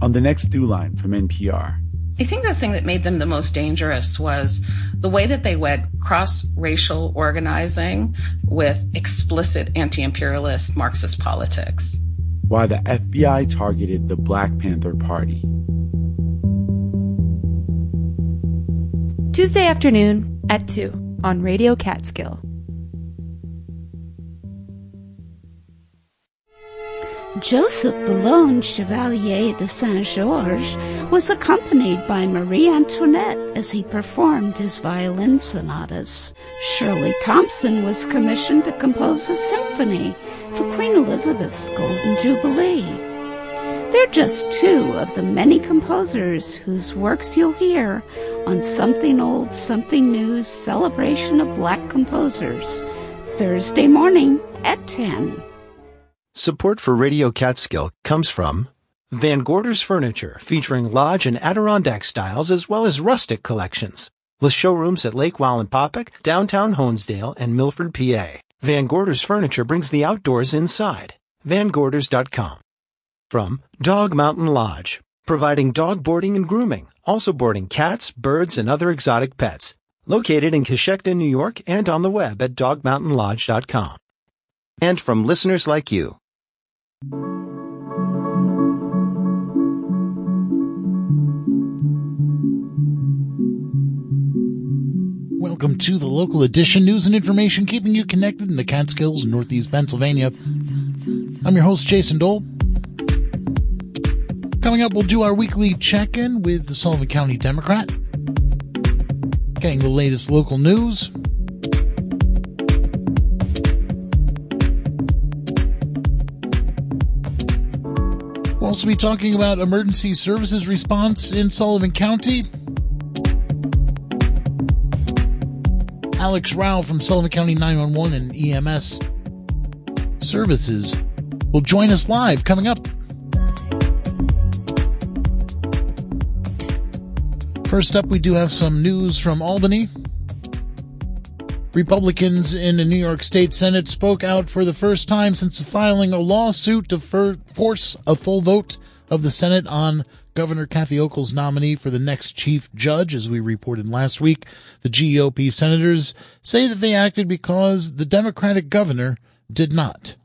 on the next Throughline from NPR. I think the thing that made them the most dangerous was the way that they wed cross racial organizing with explicit anti imperialist Marxist politics. Why the FBI targeted the Black Panther Party. Tuesday afternoon at 2 on Radio Catskill. Joseph Boulogne Chevalier de Saint Georges was accompanied by Marie Antoinette as he performed his violin sonatas. Shirley Thompson was commissioned to compose a symphony for Queen Elizabeth's Golden Jubilee. They're just two of the many composers whose works you'll hear on Something Old, Something New's celebration of black composers, Thursday morning at 10. Support for Radio Catskill comes from Van Gorder's Furniture, featuring lodge and Adirondack styles as well as rustic collections. With showrooms at Lake Wallenpaupack, downtown Honesdale, and Milford, PA. Van Gorder's Furniture brings the outdoors inside. VanGorders.com. From Dog Mountain Lodge, providing dog boarding and grooming, also boarding cats, birds, and other exotic pets. Located in Cochecton, New York, and on the web at dogmountainlodge.com. And from listeners like you. Welcome to the local edition news and information keeping you connected in the Catskills Northeast Pennsylvania. I'm your host, Jason Dole. Coming up, we'll do our weekly check in with the Sullivan County Democrat, getting the latest local news. Also be talking about emergency services response in Sullivan County. Alex Rao from Sullivan County 911 and EMS Services will join us live coming up. First up, we do have some news from Albany. Republicans in the New York State Senate spoke out for the first time since filing a lawsuit to force a full vote of the Senate on Governor Kathy Hochul's nominee for the next chief judge. As we reported last week, the GOP senators say that they acted because the Democratic governor did not.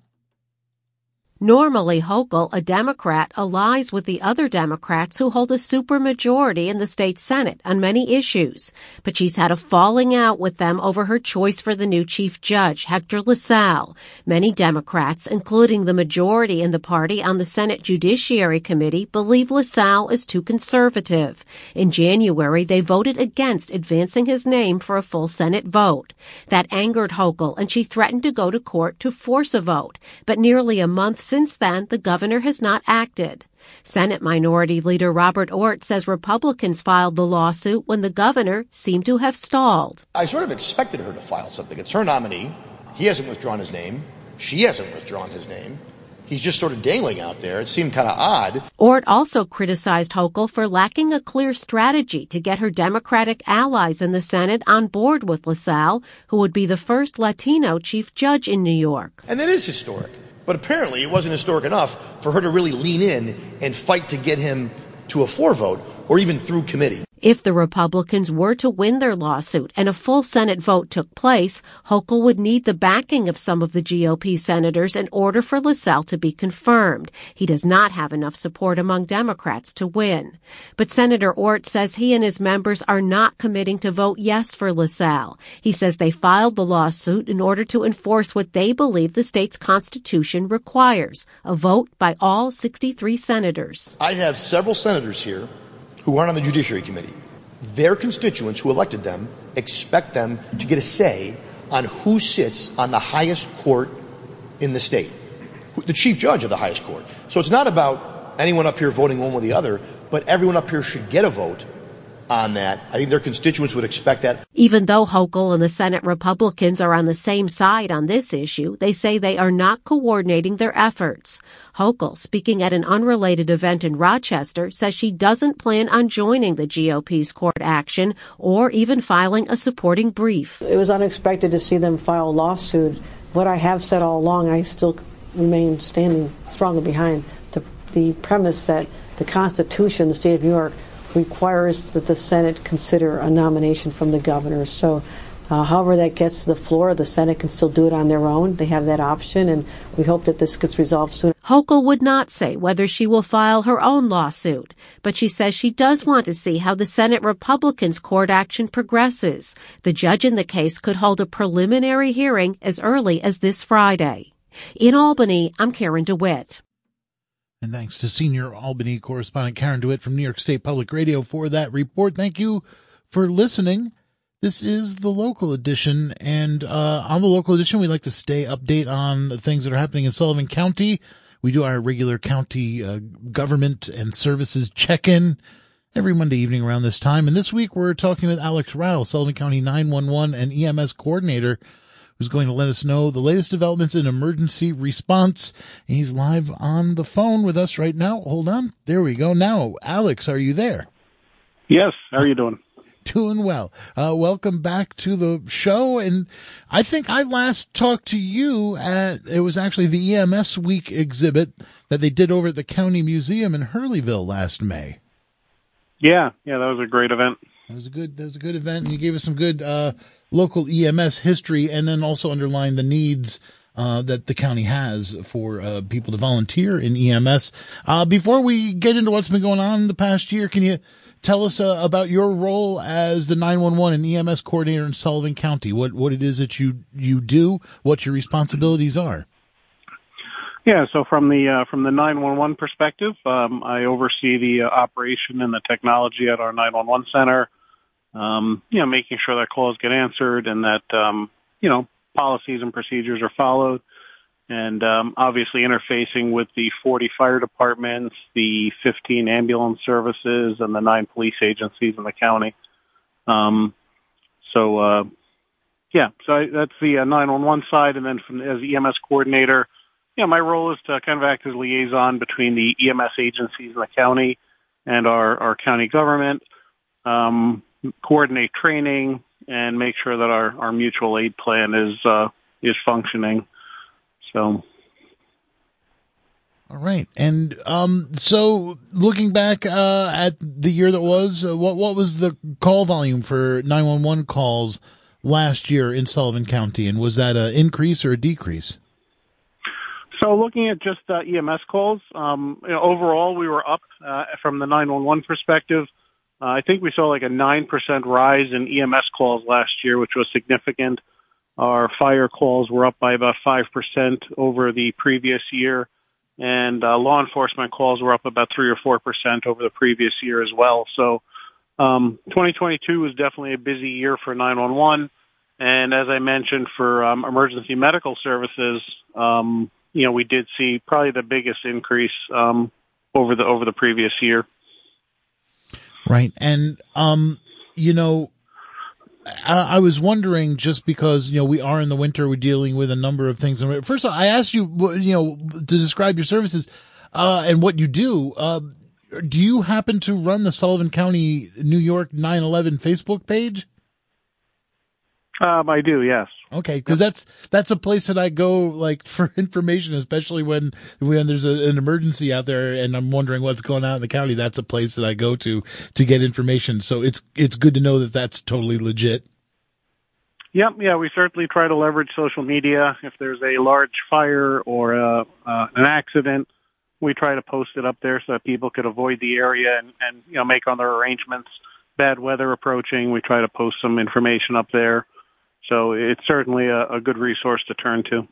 Normally, Hochul, a Democrat, allies with the other Democrats who hold a supermajority in the state Senate on many issues, but she's had a falling out with them over her choice for the new chief judge, Hector LaSalle. Many Democrats, including the majority in the party on the Senate Judiciary Committee, believe LaSalle is too conservative. In January, they voted against advancing his name for a full Senate vote. That angered Hochul, and she threatened to go to court to force a vote, but nearly a month since then, the governor has not acted. Senate Minority Leader Robert Ortt says Republicans filed the lawsuit when the governor seemed to have stalled. I sort of expected her to file something. It's her nominee. He hasn't withdrawn his name. She hasn't withdrawn his name. He's just sort of dangling out there. It seemed kind of odd. Ortt also criticized Hochul for lacking a clear strategy to get her Democratic allies in the Senate on board with LaSalle, who would be the first Latino chief judge in New York. And that is historic. But apparently it wasn't historic enough for her to really lean in and fight to get him to a floor vote or even through committee. If the Republicans were to win their lawsuit and a full Senate vote took place, Hochul would need the backing of some of the GOP senators in order for LaSalle to be confirmed. He does not have enough support among Democrats to win. But Senator Ortt says he and his members are not committing to vote yes for LaSalle. He says they filed the lawsuit in order to enforce what they believe the state's constitution requires, a vote by all 63 senators. I have several senators here who aren't on the Judiciary Committee. Their constituents who elected them expect them to get a say on who sits on the highest court in the state, the chief judge of the highest court. So it's not about anyone up here voting one way or the other, but everyone up here should get a vote on that. I think their constituents would expect that. Even though Hochul and the Senate Republicans are on the same side on this issue, they say they are not coordinating their efforts. Hochul, speaking at an unrelated event in Rochester, says she doesn't plan on joining the GOP's court action or even filing a supporting brief. It was unexpected to see them file a lawsuit. What I have said all along, I still remain standing strongly behind the premise that the Constitution, the state of New York, requires that the Senate consider a nomination from the governor. So, uh, however that gets to the floor, the Senate can still do it on their own. They have that option, and we hope that this gets resolved soon. Hochul would not say whether she will file her own lawsuit, but she says she does want to see how the Senate Republicans' court action progresses. The judge in the case could hold a preliminary hearing as early as this Friday. In Albany, I'm Karen DeWitt. And thanks to senior Albany correspondent Karen DeWitt from New York State Public Radio for that report. Thank you for listening. This is the local edition, and uh, on the local edition, we like to stay update on the things that are happening in Sullivan County. We do our regular county uh, government and services check-in every Monday evening around this time. And this week, we're talking with Alex Rowell, Sullivan County 911 and EMS coordinator, who's going to let us know the latest developments in emergency response. He's live on the phone with us right now. Hold on. There we go. Now, Alex, are you there? Yes. How are you doing? Doing well. Uh, welcome back to the show. And I think I last talked to you at, it was actually the EMS week exhibit that they did over at the county museum in Hurleyville last May. Yeah. Yeah. That was a great event. That was a good, that was a good event. And you gave us some good, uh, local EMS history and then also underline the needs uh, that the county has for uh, people to volunteer in EMS. Uh, before we get into what's been going on the past year, can you tell us uh, about your role as the 911 and EMS coordinator in Sullivan County? What what it is that you you do? What your responsibilities are? Yeah, so from the uh, from the 911 perspective, um, I oversee the uh, operation and the technology at our 911 center um, you know, making sure that calls get answered and that, um, you know, policies and procedures are followed. And um, obviously interfacing with the 40 fire departments, the 15 ambulance services, and the nine police agencies in the county. Um, so, uh, yeah, so I, that's the uh, 911 side. And then from as EMS coordinator, yeah, my role is to kind of act as liaison between the EMS agencies in the county and our, our county government. Um, coordinate training and make sure that our, our mutual aid plan is uh, is functioning. So. All right, and um, so looking back uh, at the year that was, uh, what what was the call volume for nine one one calls last year in Sullivan County, and was that an increase or a decrease? So looking at just uh, EMS calls, um, you know, overall we were up uh, from the 911 perspective. Uh, I think we saw like a 9% rise in EMS calls last year, which was significant. Our fire calls were up by about 5% over the previous year, and uh, law enforcement calls were up about 3 or 4% over the previous year as well. So, um, 2022 was definitely a busy year for 911. And as I mentioned, for um, emergency medical services, um, you know, we did see probably the biggest increase um, over the over the previous year. Right. And, um, you know, I, was wondering just because, you know, we are in the winter, we're dealing with a number of things. And First of all, I asked you, you know, to describe your services, uh, and what you do. Uh, do you happen to run the Sullivan County, New York 911 Facebook page? Um, I do, yes. Okay, because that's that's a place that I go like for information, especially when when there's a, an emergency out there and I'm wondering what's going on in the county. That's a place that I go to to get information. So it's it's good to know that that's totally legit. Yep, yeah, we certainly try to leverage social media. If there's a large fire or a, uh, an accident, we try to post it up there so that people could avoid the area and, and you know make other arrangements. Bad weather approaching, we try to post some information up there. So it's certainly a, a good resource to turn to.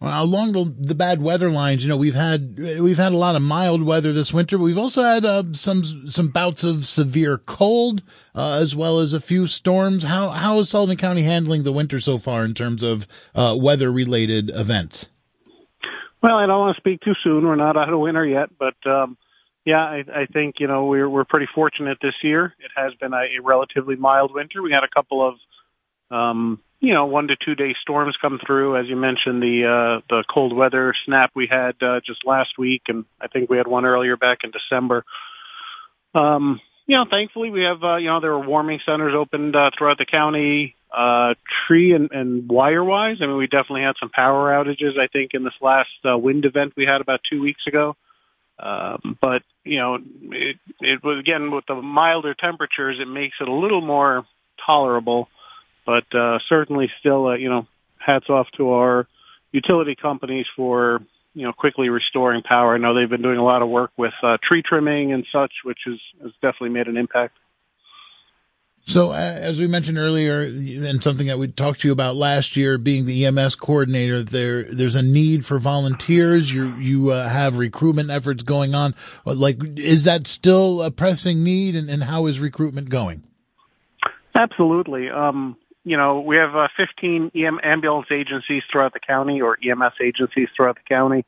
Well, along the, the bad weather lines, you know, we've had we've had a lot of mild weather this winter, but we've also had uh, some some bouts of severe cold, uh, as well as a few storms. How how is Sullivan County handling the winter so far in terms of uh, weather related events? Well, I don't want to speak too soon. We're not out of winter yet, but um, yeah, I, I think you know we're we're pretty fortunate this year. It has been a, a relatively mild winter. We had a couple of um, you know, one to two day storms come through. As you mentioned, the uh, the cold weather snap we had uh, just last week, and I think we had one earlier back in December. Um, you know, thankfully we have uh, you know there were warming centers opened uh, throughout the county, uh, tree and, and wire wise. I mean, we definitely had some power outages. I think in this last uh, wind event we had about two weeks ago. Um, but you know, it it was again with the milder temperatures, it makes it a little more tolerable. But uh, certainly, still, uh, you know, hats off to our utility companies for you know quickly restoring power. I know they've been doing a lot of work with uh, tree trimming and such, which has, has definitely made an impact. So, uh, as we mentioned earlier, and something that we talked to you about last year, being the EMS coordinator, there there's a need for volunteers. You you uh, have recruitment efforts going on. Like, is that still a pressing need, and, and how is recruitment going? Absolutely. Um, you know, we have uh, 15 EM ambulance agencies throughout the county, or EMS agencies throughout the county.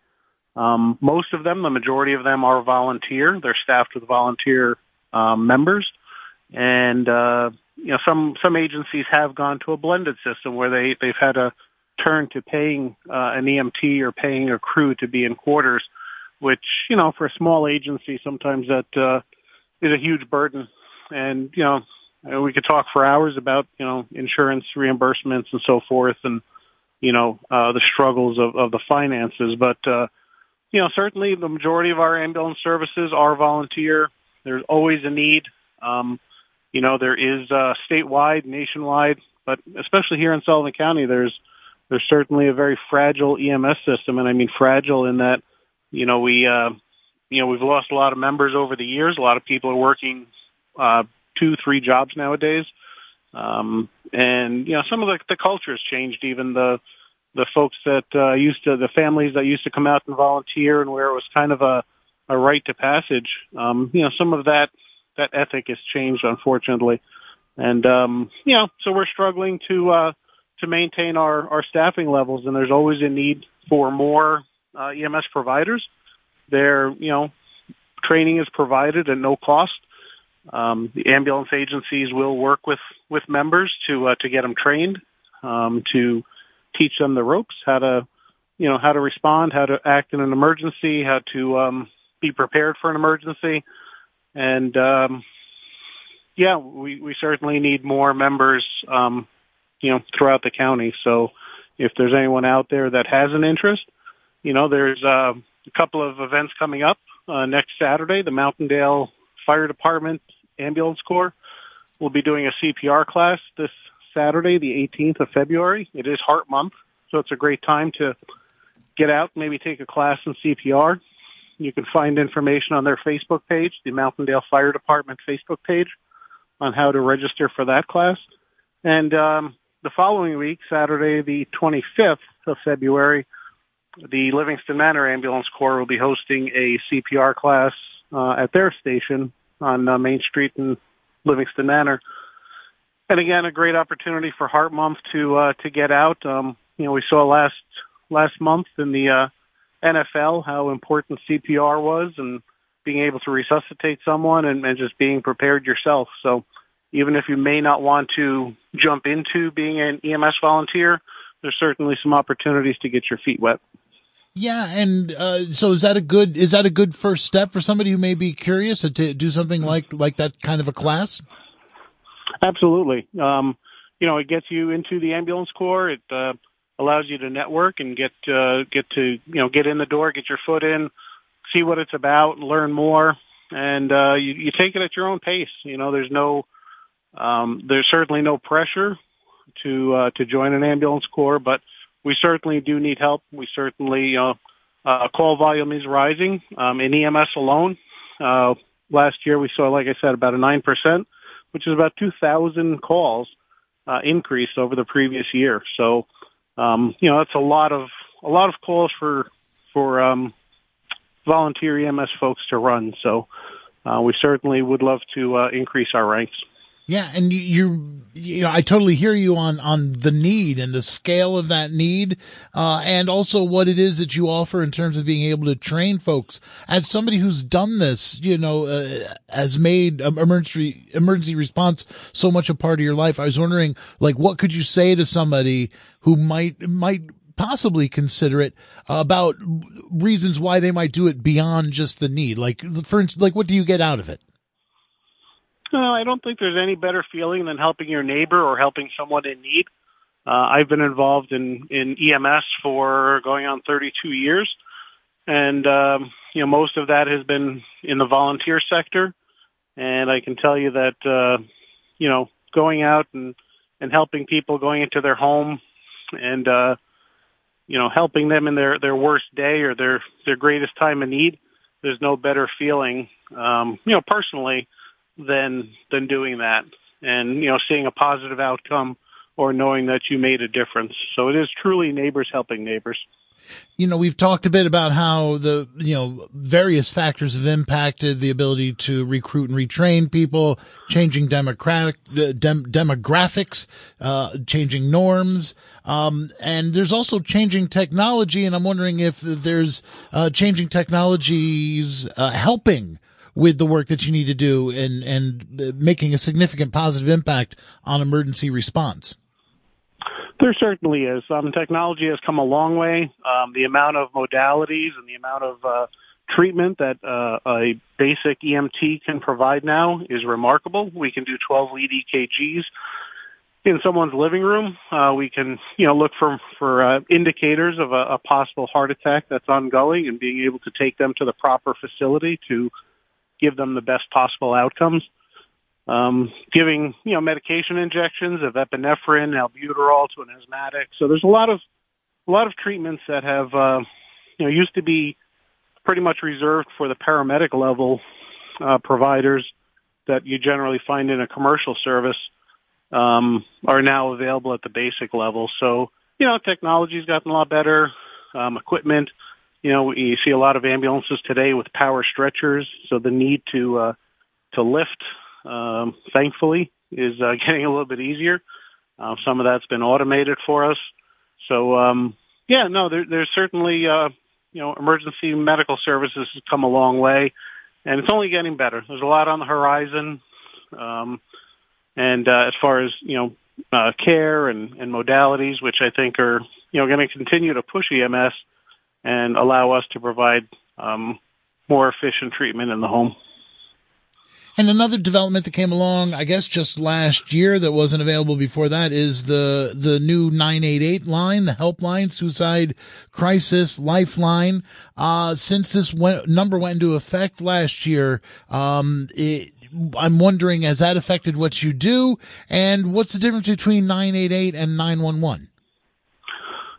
Um, most of them, the majority of them, are volunteer. They're staffed with volunteer um, members and uh, you know some some agencies have gone to a blended system where they they've had to turn to paying uh, an EMT or paying a crew to be in quarters, which you know for a small agency sometimes that uh, is a huge burden, and you know we could talk for hours about you know insurance reimbursements and so forth, and you know uh, the struggles of, of the finances, but uh, you know certainly the majority of our ambulance services are volunteer. There's always a need. Um, you know, there is uh, statewide, nationwide, but especially here in Sullivan County, there's there's certainly a very fragile EMS system, and I mean fragile in that, you know, we uh, you know we've lost a lot of members over the years. A lot of people are working uh, two, three jobs nowadays, um, and you know some of the, the culture has changed. Even the the folks that uh, used to the families that used to come out and volunteer, and where it was kind of a a rite to passage. Um, you know, some of that that ethic has changed, unfortunately. And um, you know, so we're struggling to uh, to maintain our our staffing levels, and there's always a need for more uh, EMS providers. There, you know, training is provided at no cost. Um, the ambulance agencies will work with with members to uh, to get them trained, um, to teach them the ropes, how to, you know, how to respond, how to act in an emergency, how to um, be prepared for an emergency. And um, yeah, we, we certainly need more members, um, you know, throughout the county. So if there's anyone out there that has an interest, you know, there's uh, a couple of events coming up uh, next Saturday. The Mountaindale Fire Department Ambulance Corps will be doing a CPR class this Saturday, the 18th of February. It is Heart Month, so it's a great time to get out, maybe take a class in CPR. You can find information on their Facebook page, the Mountaindale Fire Department Facebook page, on how to register for that class. And um, the following week, Saturday, the 25th of February, the Livingston Manor Ambulance Corps will be hosting a CPR class uh, at their station on uh, Main Street in Livingston Manor. And again, a great opportunity for Heart Month to uh, to get out. Um, you know, we saw last last month in the uh, NFL how important CPR was and being able to resuscitate someone and, and just being prepared yourself. So even if you may not want to jump into being an EMS volunteer, there's certainly some opportunities to get your feet wet. Yeah, and uh, so is that a good is that a good first step for somebody who may be curious to do something like like that kind of a class? Absolutely. Um, you know, it gets you into the ambulance corps. It uh, allows you to network and get uh, get to you know get in the door, get your foot in, see what it's about, learn more, and uh, you, you take it at your own pace. You know, there's no um, there's certainly no pressure to uh, to join an ambulance corps, but we certainly do need help. We certainly uh, uh, call volume is rising um, in EMS alone. Uh, last year we saw, like I said, about a nine percent, which is about two thousand calls uh, increase over the previous year. So um, you know, that's a lot of a lot of calls for for um, volunteer EMS folks to run. So uh, we certainly would love to uh, increase our ranks. Yeah, and you, you know, I totally hear you on on the need and the scale of that need, uh, and also what it is that you offer in terms of being able to train folks. As somebody who's done this, you know, uh, has made emergency emergency response so much a part of your life. I was wondering, like, what could you say to somebody who might might possibly consider it about reasons why they might do it beyond just the need? Like, for instance, like, what do you get out of it? No, I don't think there's any better feeling than helping your neighbor or helping someone in need. Uh, I've been involved in, in EMS for going on 32 years. And, um, you know, most of that has been in the volunteer sector. And I can tell you that, uh, you know, going out and, and helping people going into their home and, uh, you know, helping them in their, their worst day or their, their greatest time of need, there's no better feeling, um, you know, personally than, than doing that and, you know, seeing a positive outcome or knowing that you made a difference. So it is truly neighbors helping neighbors you know, we've talked a bit about how the, you know, various factors have impacted the ability to recruit and retrain people, changing democratic, uh, dem- demographics, uh, changing norms. Um, and there's also changing technology. And I'm wondering if there's, uh, changing technologies, uh, helping with the work that you need to do and, and making a significant positive impact on emergency response. There certainly is. Um, technology has come a long way. Um, the amount of modalities and the amount of uh, treatment that uh, a basic EMT can provide now is remarkable. We can do 12 lead EKGs in someone's living room. Uh, we can, you know, look for for uh, indicators of a, a possible heart attack that's ongoing and being able to take them to the proper facility to give them the best possible outcomes um, giving you know medication injections of epinephrine, albuterol to an asthmatic. So there's a lot of a lot of treatments that have uh, you know used to be pretty much reserved for the paramedic level uh, providers that you generally find in a commercial service um, are now available at the basic level. So you know technology's gotten a lot better. Um, equipment, you know, you see a lot of ambulances today with power stretchers, so the need to uh, to lift um, thankfully, is uh, getting a little bit easier. Uh, some of that's been automated for us. So, um, yeah, no, there, there's certainly, uh, you know, emergency medical services has come a long way, and it's only getting better. There's a lot on the horizon, um, and uh, as far as you know, uh, care and, and modalities, which I think are you know going to continue to push EMS and allow us to provide um, more efficient treatment in the home. And another development that came along, I guess just last year that wasn't available before that is the, the new 988 line, the helpline, suicide crisis lifeline. Uh, since this went, number went into effect last year, um, it, I'm wondering, has that affected what you do? And what's the difference between 988 and 911?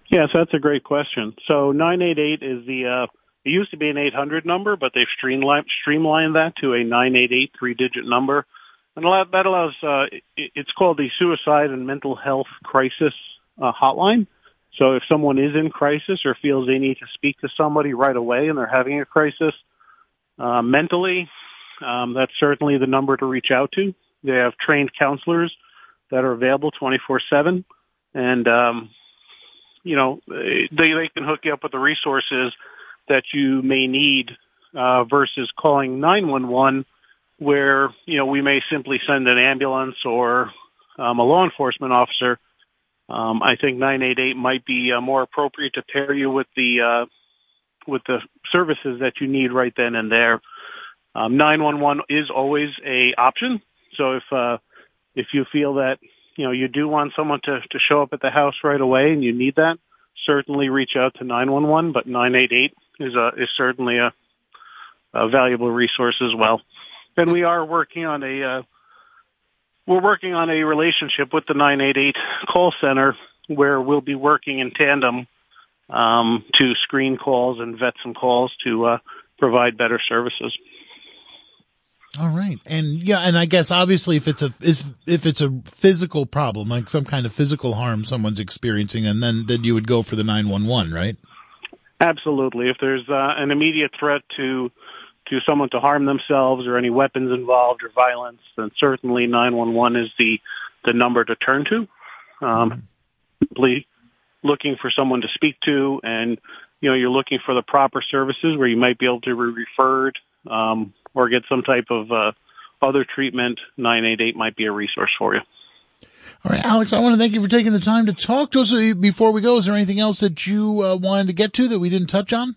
Yes, that's a great question. So 988 is the, uh, it used to be an 800 number, but they've streamlined, streamlined that to a 988 three-digit number. And that allows, uh, it's called the Suicide and Mental Health Crisis uh, Hotline. So if someone is in crisis or feels they need to speak to somebody right away and they're having a crisis uh, mentally, um, that's certainly the number to reach out to. They have trained counselors that are available 24/7, and um, you know they they can hook you up with the resources that you may need uh, versus calling 911 where, you know, we may simply send an ambulance or um, a law enforcement officer. Um, I think 988 might be uh, more appropriate to pair you with the uh, with the services that you need right then and there. Um, 911 is always a option. So if uh, if you feel that you know you do want someone to to show up at the house right away and you need that, certainly reach out to 911. But 988 is a is certainly a, a valuable resource as well. And we are working on a uh, we're working on a relationship with the 988 call center where we'll be working in tandem um, to screen calls and vet some calls to uh, provide better services. All right, and yeah, and I guess obviously if it's a if if it's a physical problem, like some kind of physical harm someone's experiencing, and then then you would go for the nine one one, right? Absolutely. If there's uh, an immediate threat to to someone to harm themselves or any weapons involved or violence, then certainly 911 is the the number to turn to. Um, simply looking for someone to speak to, and you know you're looking for the proper services where you might be able to be referred um, or get some type of uh, other treatment. 988 might be a resource for you. All right, Alex, I want to thank you for taking the time to talk to us. Before we go, is there anything else that you uh, wanted to get to that we didn't touch on?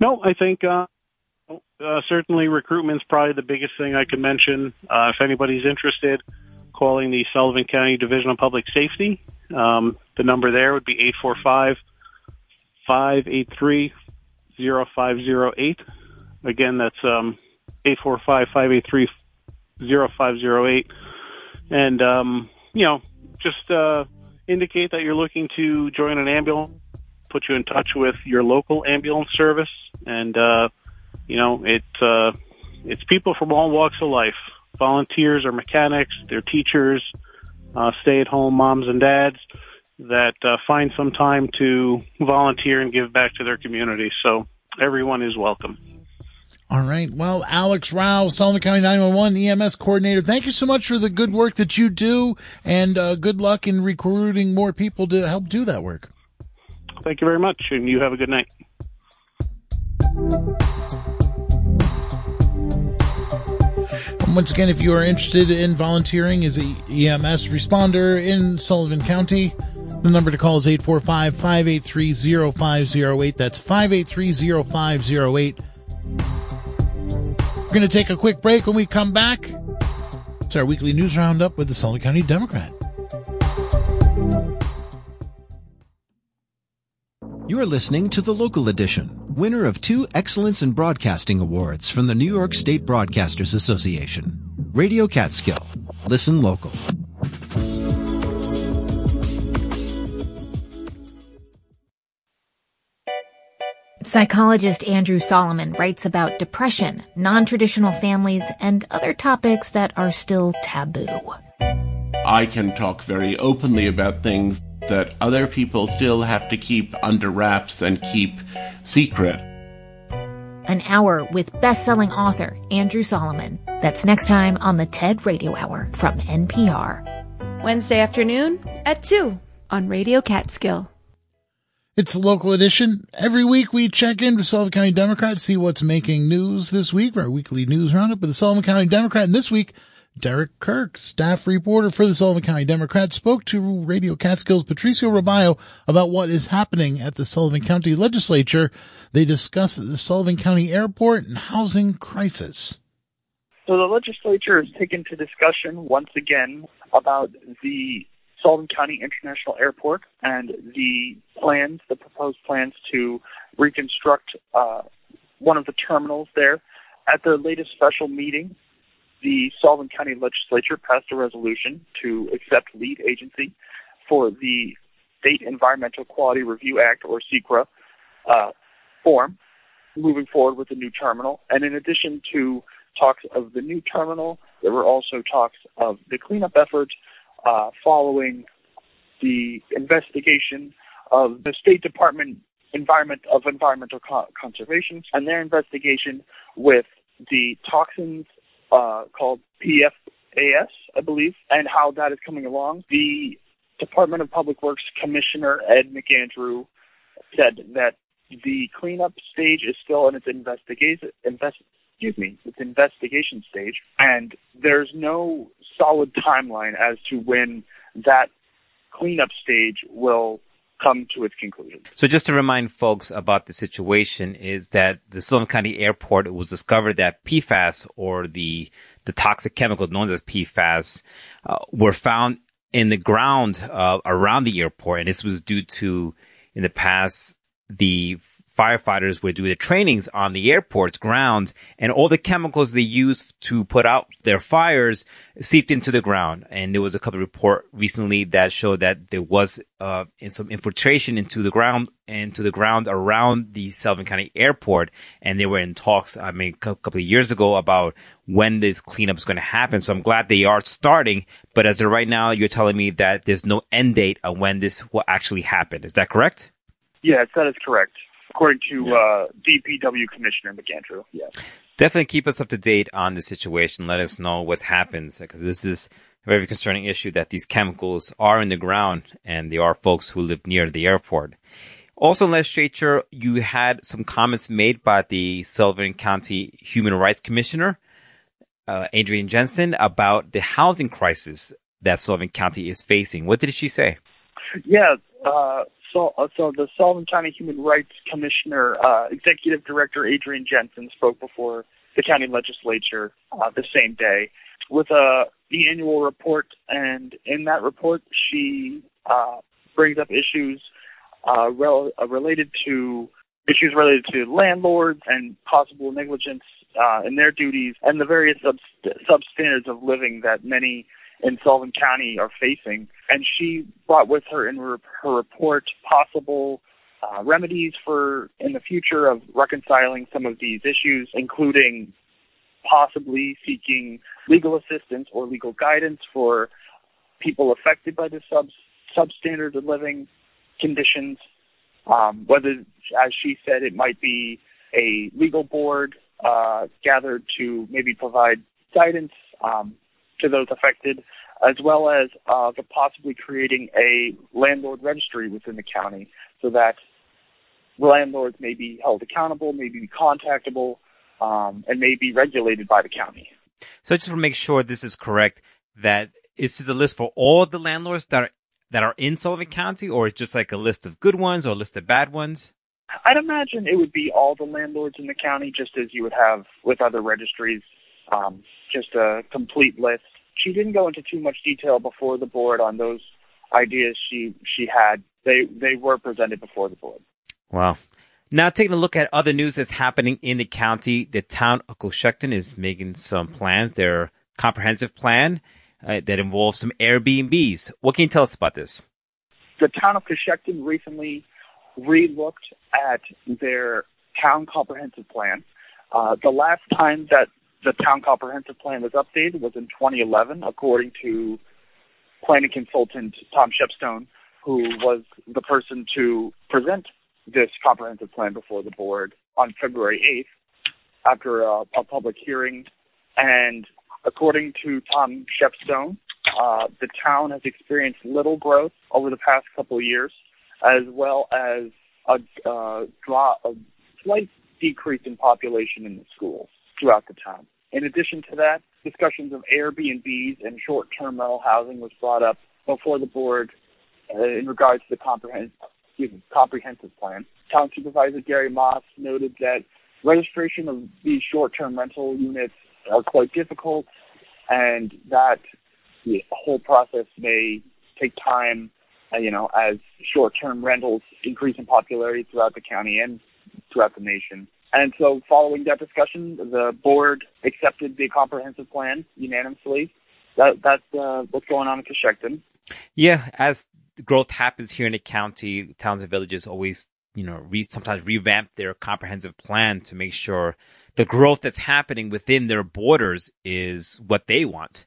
No, I think uh, uh, certainly recruitment's probably the biggest thing I could mention. Uh, if anybody's interested, calling the Sullivan County Division of Public Safety. Um, the number there would be 845 583 0508. Again, that's um, 845-583-0508. And, um, you know, just uh, indicate that you're looking to join an ambulance, put you in touch with your local ambulance service. And, uh, you know, it, uh, it's people from all walks of life. Volunteers or mechanics, they're teachers, uh, stay-at-home moms and dads that uh, find some time to volunteer and give back to their community. So everyone is welcome. All right. Well, Alex Rao, Sullivan County 911 EMS coordinator, thank you so much for the good work that you do and uh, good luck in recruiting more people to help do that work. Thank you very much, and you have a good night. Once again, if you are interested in volunteering as an EMS responder in Sullivan County, the number to call is 845 583 0508. That's 583 0508. We're going to take a quick break when we come back. It's our weekly news roundup with the Sullivan County Democrat. You're listening to the local edition, winner of two Excellence in Broadcasting Awards from the New York State Broadcasters Association. Radio Catskill. Listen local. Psychologist Andrew Solomon writes about depression, non-traditional families, and other topics that are still taboo. I can talk very openly about things that other people still have to keep under wraps and keep secret. An hour with best-selling author Andrew Solomon. That's next time on the TED Radio Hour from NPR. Wednesday afternoon at 2 on Radio Catskill. It's the local edition. Every week we check in with Sullivan County Democrat, see what's making news this week, our weekly news roundup with the Sullivan County Democrat. And this week, Derek Kirk, staff reporter for the Sullivan County Democrat, spoke to Radio Catskill's Patricio Robayo about what is happening at the Sullivan County Legislature. They discuss the Sullivan County Airport and housing crisis. So the legislature has taken to discussion once again about the Sullivan County International Airport and the plans, the proposed plans to reconstruct uh, one of the terminals there. At their latest special meeting, the Sullivan County Legislature passed a resolution to accept lead agency for the State Environmental Quality Review Act, or SEQRA, uh, form, moving forward with the new terminal. And in addition to talks of the new terminal, there were also talks of the cleanup efforts uh, following the investigation of the State Department Environment of Environmental Co- Conservation and their investigation with the toxins uh, called PFAS, I believe, and how that is coming along. The Department of Public Works Commissioner Ed McAndrew said that the cleanup stage is still in its investigation invest, excuse me, its investigation stage, and there's no solid timeline as to when that cleanup stage will come to its conclusion. So just to remind folks about the situation is that the Sullivan County Airport it was discovered that PFAS or the the toxic chemicals known as PFAS uh, were found in the ground uh, around the airport, and this was due to in the past the firefighters would do the trainings on the airport's grounds and all the chemicals they used to put out their fires seeped into the ground. And there was a couple of report recently that showed that there was, uh, some infiltration into the ground, into the ground around the Sullivan County airport. And they were in talks, I mean, a couple of years ago about when this cleanup is going to happen. So I'm glad they are starting. But as of right now, you're telling me that there's no end date on when this will actually happen. Is that correct? Yes, that is correct according to uh, DPW Commissioner McAndrew. Yes. Definitely keep us up to date on the situation. Let us know what happens because this is a very concerning issue that these chemicals are in the ground and there are folks who live near the airport. Also, in legislature, you had some comments made by the Sullivan County Human Rights Commissioner, uh, Adrienne Jensen, about the housing crisis that Sullivan County is facing. What did she say? Yeah, uh, so, uh, so the Sullivan County Human Rights Commissioner, uh, Executive Director Adrienne Jensen spoke before the county legislature uh, the same day. With uh, the annual report, and in that report, she uh, brings up issues uh, rel- uh, related to issues related to landlords and possible negligence uh, in their duties and the various sub- substandards of living that many in Sullivan County are facing. And she brought with her in her, report possible uh, remedies for in the future of reconciling some of these issues, including possibly seeking legal assistance or legal guidance for people affected by the sub substandard of living conditions. Um, whether, as she said, it might be a legal board uh, gathered to maybe provide guidance um, to those affected, as well as uh, the possibly creating a landlord registry within the county so that landlords may be held accountable, may be contactable, um, and may be regulated by the county. So I just want to make sure this is correct. that this is a list for all the landlords that are that are in Sullivan County, or it's just like a list of good ones or a list of bad ones? I'd imagine it would be all the landlords in the county, just as you would have with other registries, um, just a complete list. She didn't go into too much detail before the board on those ideas she she had. They they were presented before the board. Wow. Now, taking a look at other news that's happening in the county, the town of Cochecton is making some plans. Their comprehensive plan uh, that involves some Airbnbs. What can you tell us about this? The town of Cochecton recently re-looked at their town comprehensive plan. Uh, the last time that the town comprehensive plan was updated was in 2011, according to planning consultant Tom Shepstone, who was the person to present this comprehensive plan before the board on February 8th after a, a public hearing. And according to Tom Shepstone, uh, the town has experienced little growth over the past couple of years, as well as a, uh, draw, a slight decrease in population in the schools throughout the town. In addition to that, discussions of Airbnbs and short-term rental housing was brought up before the board uh, in regards to the comprehensive, me, comprehensive plan. Town Supervisor Gary Maas noted that registration of these short-term rental units are quite difficult, and that the whole process may take time uh, you know, as short-term rentals increase in popularity throughout the county and throughout the nation. And so following that discussion, the board accepted the comprehensive plan unanimously. That, that's uh, what's going on in Cochecton. Yeah, as growth happens here in the county, towns and villages always, you know, re- sometimes revamp their comprehensive plan to make sure the growth that's happening within their borders is what they want.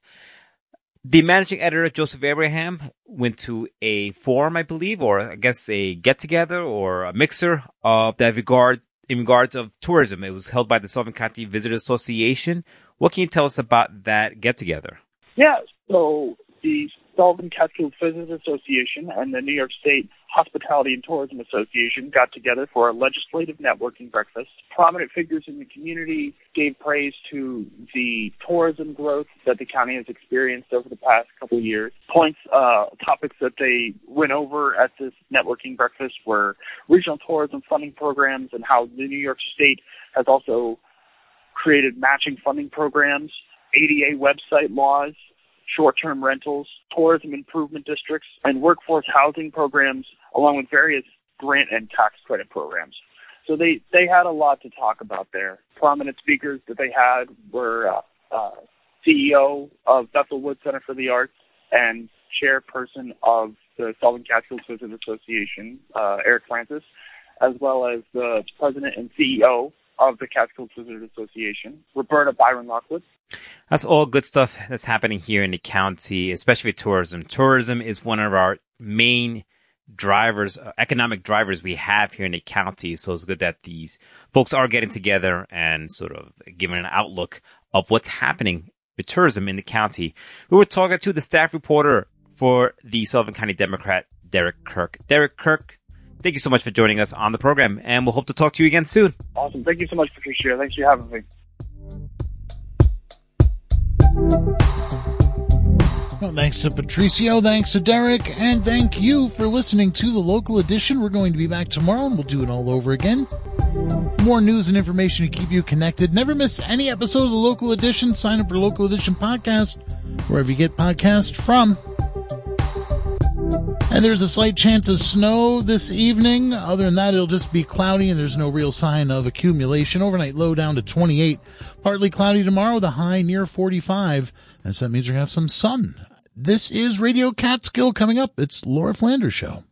The managing editor, Joseph Abraham, went to a forum, I believe, or I guess a get together or a mixer of that regard in regards of tourism. It was held by the Sullivan County Visitor Association. What can you tell us about that get together? Yeah, so the Sullivan Catskills Visitors Association and the New York State Hospitality and Tourism Association got together for a legislative networking breakfast. Prominent figures in the community gave praise to the tourism growth that the county has experienced over the past couple of years. Points, uh, topics that they went over at this networking breakfast were regional tourism funding programs and how the New York State has also created matching funding programs, ADA website laws, short-term rentals, tourism improvement districts, and workforce housing programs, along with various grant and tax credit programs. So they, they had a lot to talk about there. Prominent speakers that they had were uh, uh, CEO of Bethel Woods Center for the Arts and chairperson of the Sullivan Catskills Visitor Association, uh, Eric Francis, as well as the president and CEO of the Catskills Visitors Association, Roberta Byron Lockwood. That's all good stuff that's happening here in the county, especially with tourism. Tourism is one of our main drivers, uh, economic drivers we have here in the county. So it's good that these folks are getting together and sort of giving an outlook of what's happening with tourism in the county. We were talking to the staff reporter for the Sullivan County Democrat, Derek Kirk. Derek Kirk, thank you so much for joining us on the program, and we'll hope to talk to you again soon. Awesome. Thank you so much, Patricia. Thanks for having me. Well, thanks to Patricio, thanks to Derek, and thank you for listening to the local edition. We're going to be back tomorrow and we'll do it all over again. More news and information to keep you connected. Never miss any episode of the local edition. Sign up for local edition podcast wherever you get podcasts from. And there's a slight chance of snow this evening. Other than that, it'll just be cloudy and there's no real sign of accumulation. Overnight low down to 28. Partly cloudy tomorrow the high near 45. And so that means we're going to have some sun. This is Radio Catskill coming up. It's Laura Flanders Show.